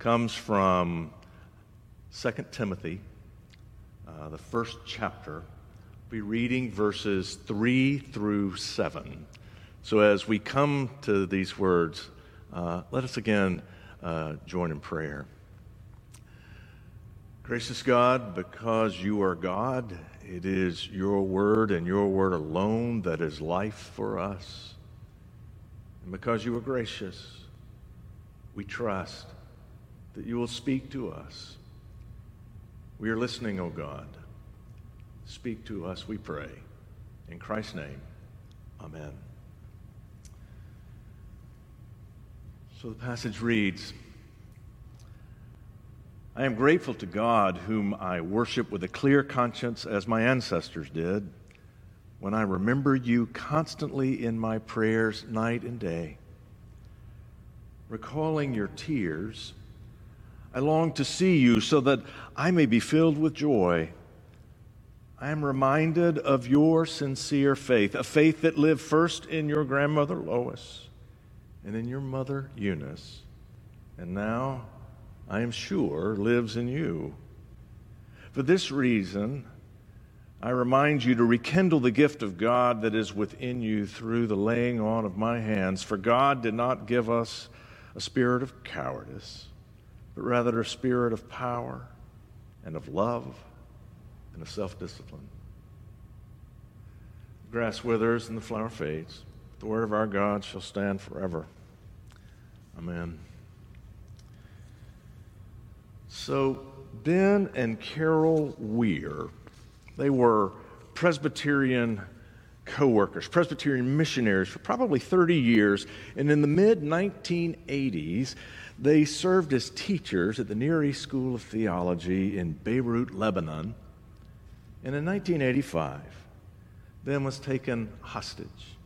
comes from 2 Timothy, uh, the first chapter. We'll be reading verses 3 through 7. So, as we come to these words, uh, let us again uh, join in prayer. Gracious God, because you are God, it is your word and your word alone that is life for us. And because you are gracious, we trust that you will speak to us. We are listening, O oh God. Speak to us, we pray. In Christ's name, amen. So the passage reads I am grateful to God, whom I worship with a clear conscience as my ancestors did when I remember you constantly in my prayers night and day. Recalling your tears, I long to see you so that I may be filled with joy. I am reminded of your sincere faith, a faith that lived first in your grandmother Lois and in your mother Eunice, and now, I am sure, lives in you. For this reason, I remind you to rekindle the gift of God that is within you through the laying on of my hands. For God did not give us a spirit of cowardice, but rather a spirit of power and of love and of self discipline. The grass withers and the flower fades. The word of our God shall stand forever. Amen. So, Ben and Carol Weir they were Presbyterian co workers, Presbyterian missionaries for probably 30 years. And in the mid 1980s, they served as teachers at the Near East School of Theology in Beirut, Lebanon. And in 1985, Ben was taken hostage.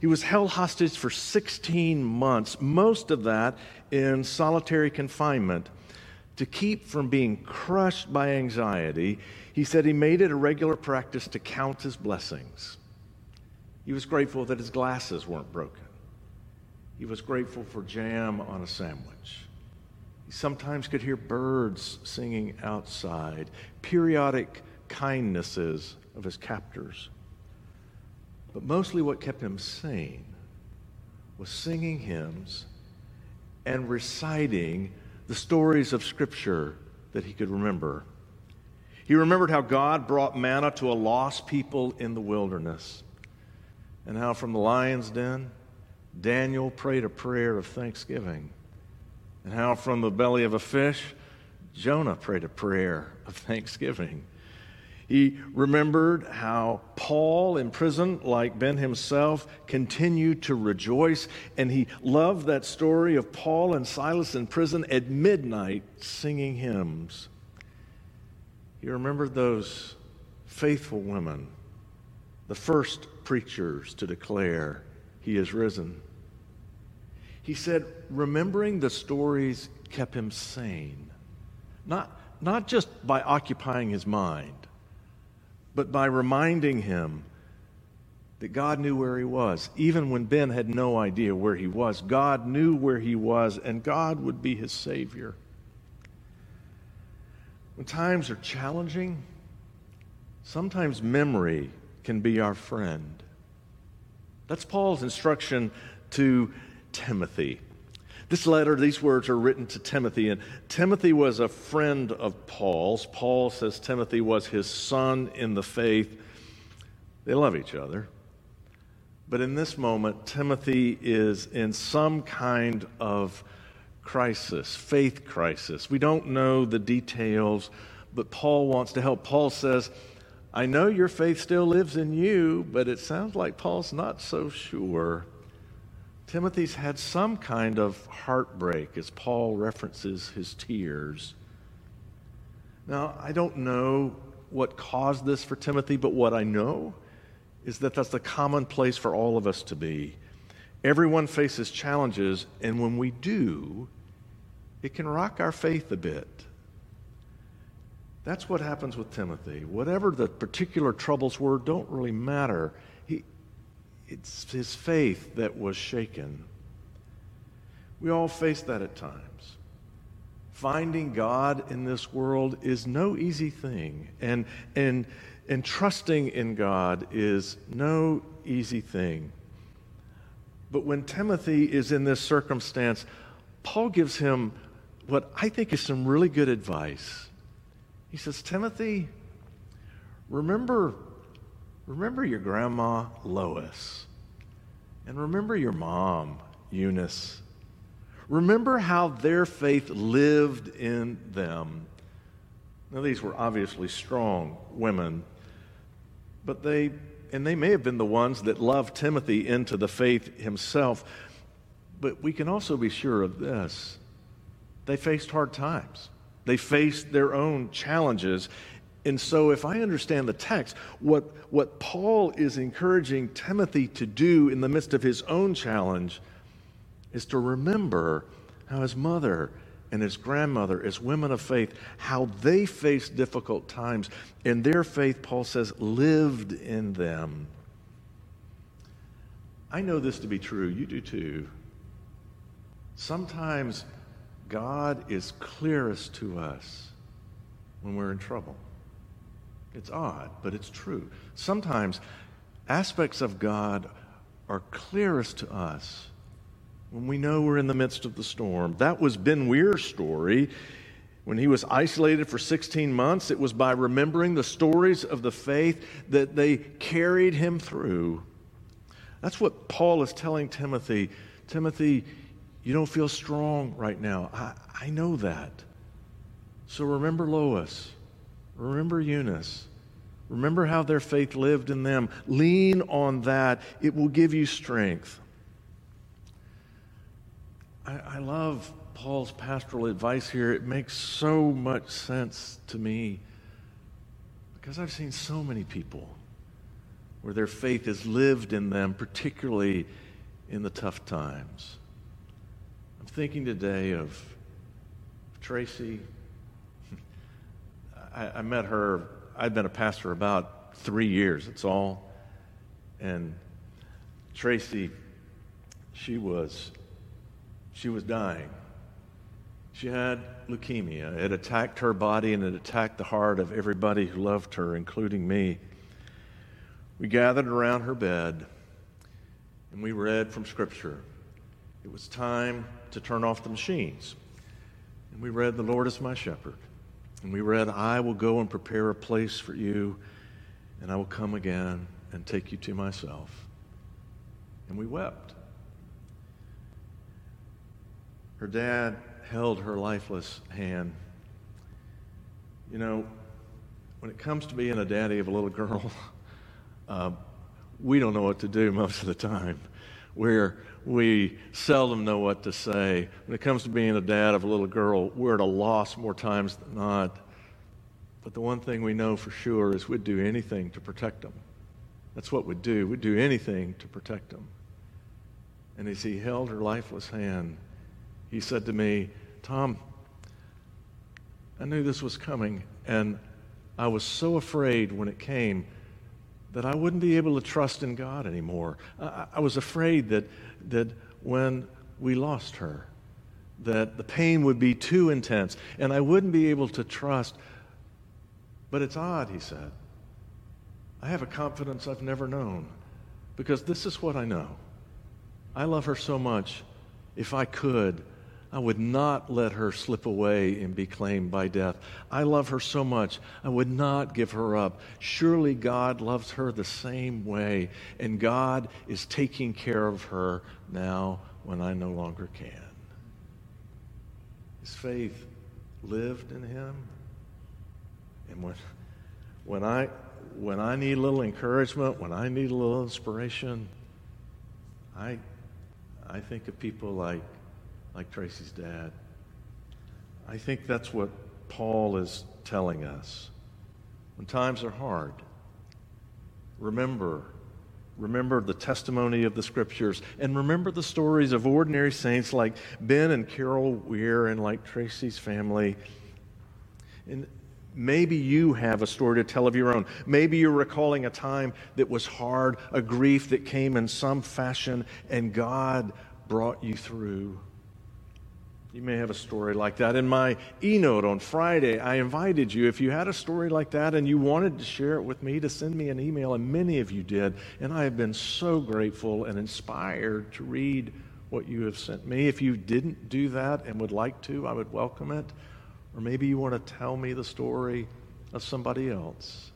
He was held hostage for 16 months, most of that in solitary confinement to keep from being crushed by anxiety, he said he made it a regular practice to count his blessings. He was grateful that his glasses weren't broken. He was grateful for jam on a sandwich. He sometimes could hear birds singing outside, periodic kindnesses of his captors. But mostly what kept him sane was singing hymns and reciting the stories of Scripture that he could remember. He remembered how God brought manna to a lost people in the wilderness, and how from the lion's den, Daniel prayed a prayer of thanksgiving, and how from the belly of a fish, Jonah prayed a prayer of thanksgiving. He remembered how Paul in prison, like Ben himself, continued to rejoice. And he loved that story of Paul and Silas in prison at midnight singing hymns. He remembered those faithful women, the first preachers to declare, He is risen. He said, remembering the stories kept him sane, not, not just by occupying his mind but by reminding him that God knew where he was. Even when Ben had no idea where he was, God knew where he was, and God would be his Savior. When times are challenging, sometimes memory can be our friend. That's Paul's instruction to Timothy. This letter, these words are written to Timothy, and Timothy was a friend of Paul's. Paul says Timothy was his son in the faith. They love each other. But in this moment, Timothy is in some kind of crisis, faith crisis. We don't know the details, but Paul wants to help. Paul says, I know your faith still lives in you, but it sounds like Paul's not so sure. Timothy's had some kind of heartbreak as Paul references his tears. Now, I don't know what caused this for Timothy, but what I know is that that's the common place for all of us to be. Everyone faces challenges, and when we do, it can rock our faith a bit. That's what happens with Timothy. Whatever the particular troubles were, don't really matter. It's his faith that was shaken. We all face that at times. Finding God in this world is no easy thing, and, and, and trusting in God is no easy thing. But when Timothy is in this circumstance, Paul gives him what I think is some really good advice. He says, Timothy, remember, remember your grandma Lois, and remember your mom Eunice. Remember how their faith lived in them. Now, these were obviously strong women, but they and they may have been the ones that loved Timothy into the faith himself. But we can also be sure of this they faced hard times, they faced their own challenges. And so, if I understand the text, what, what Paul is encouraging Timothy to do in the midst of his own challenge is to remember how his mother and his grandmother, as women of faith, how they faced difficult times. And their faith, Paul says, lived in them. I know this to be true. You do too. Sometimes God is clearest to us when we're in trouble. It's odd, but it's true. Sometimes aspects of God are clearest to us when we know we're in the midst of the storm. That was Ben Weir's story. When he was isolated for 16 months, it was by remembering the stories of the faith that they carried him through. That's what Paul is telling Timothy. Timothy, you don't feel strong right now. I, I know that. So remember Lois. Remember Eunice. Remember how their faith lived in them. Lean on that. It will give you strength. I, I love Paul's pastoral advice here. It makes so much sense to me because I've seen so many people where their faith has lived in them, particularly in the tough times. I'm thinking today of Tracy. I, I met her, I'd been a pastor about three years, it's all. And Tracy, she was she was dying. She had leukemia. It attacked her body and it attacked the heart of everybody who loved her, including me. We gathered around her bed and we read from Scripture. It was time to turn off the machines. And we read, The Lord is my shepherd. And we read, I will go and prepare a place for you, and I will come again and take you to myself. And we wept. Her dad held her lifeless hand. You know, when it comes to being a daddy of a little girl, uh, we don't know what to do most of the time. We're, we seldom know what to say. When it comes to being a dad of a little girl, we're at a loss more times than not. But the one thing we know for sure is we'd do anything to protect them. That's what we'd do. We'd do anything to protect them. And as he held her lifeless hand, he said to me, Tom, I knew this was coming, and I was so afraid when it came that I wouldn't be able to trust in God anymore. I, I was afraid that, that when we lost her, that the pain would be too intense and I wouldn't be able to trust. But it's odd, he said. I have a confidence I've never known because this is what I know. I love her so much. If I could, I would not let her slip away and be claimed by death. I love her so much, I would not give her up. Surely God loves her the same way, and God is taking care of her now when I no longer can. His faith lived in him. And when, when, I, when I need a little encouragement, when I need a little inspiration, I, I think of people like, like Tracy's dad. I think that's what Paul is telling us. When times are hard, remember remember the testimony of the scriptures and remember the stories of ordinary saints like Ben and Carol Weir and like Tracy's family. And maybe you have a story to tell of your own. Maybe you're recalling a time that was hard, a grief that came in some fashion, and God brought you through. You may have a story like that. In my e note on Friday, I invited you, if you had a story like that and you wanted to share it with me, to send me an email, and many of you did. And I have been so grateful and inspired to read what you have sent me. If you didn't do that and would like to, I would welcome it. Or maybe you want to tell me the story of somebody else.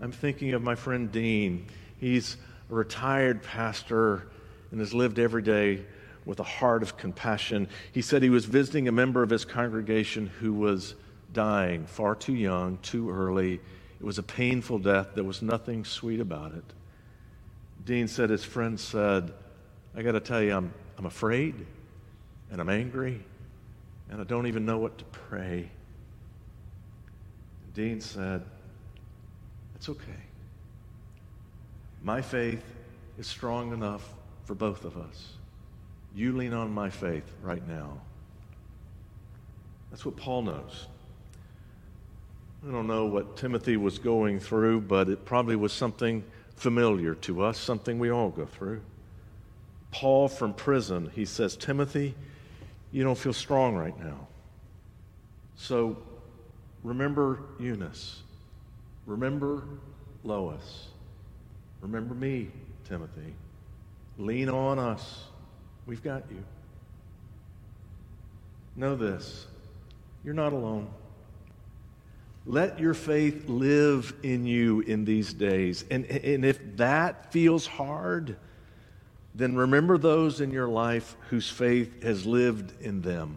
I'm thinking of my friend Dean. He's a retired pastor and has lived every day with a heart of compassion. He said he was visiting a member of his congregation who was dying far too young, too early. It was a painful death. There was nothing sweet about it. Dean said his friend said, I got to tell you, I'm, I'm afraid and I'm angry and I don't even know what to pray. Dean said, It's okay. My faith is strong enough for both of us. You lean on my faith right now. That's what Paul knows. I don't know what Timothy was going through, but it probably was something familiar to us, something we all go through. Paul from prison, he says, Timothy, you don't feel strong right now. So remember Eunice. Remember Lois. Remember me, Timothy. Lean on us. We've got you. Know this you're not alone. Let your faith live in you in these days. And, and if that feels hard, then remember those in your life whose faith has lived in them.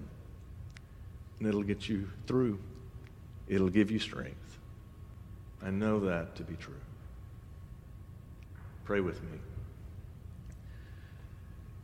And it'll get you through, it'll give you strength. I know that to be true. Pray with me.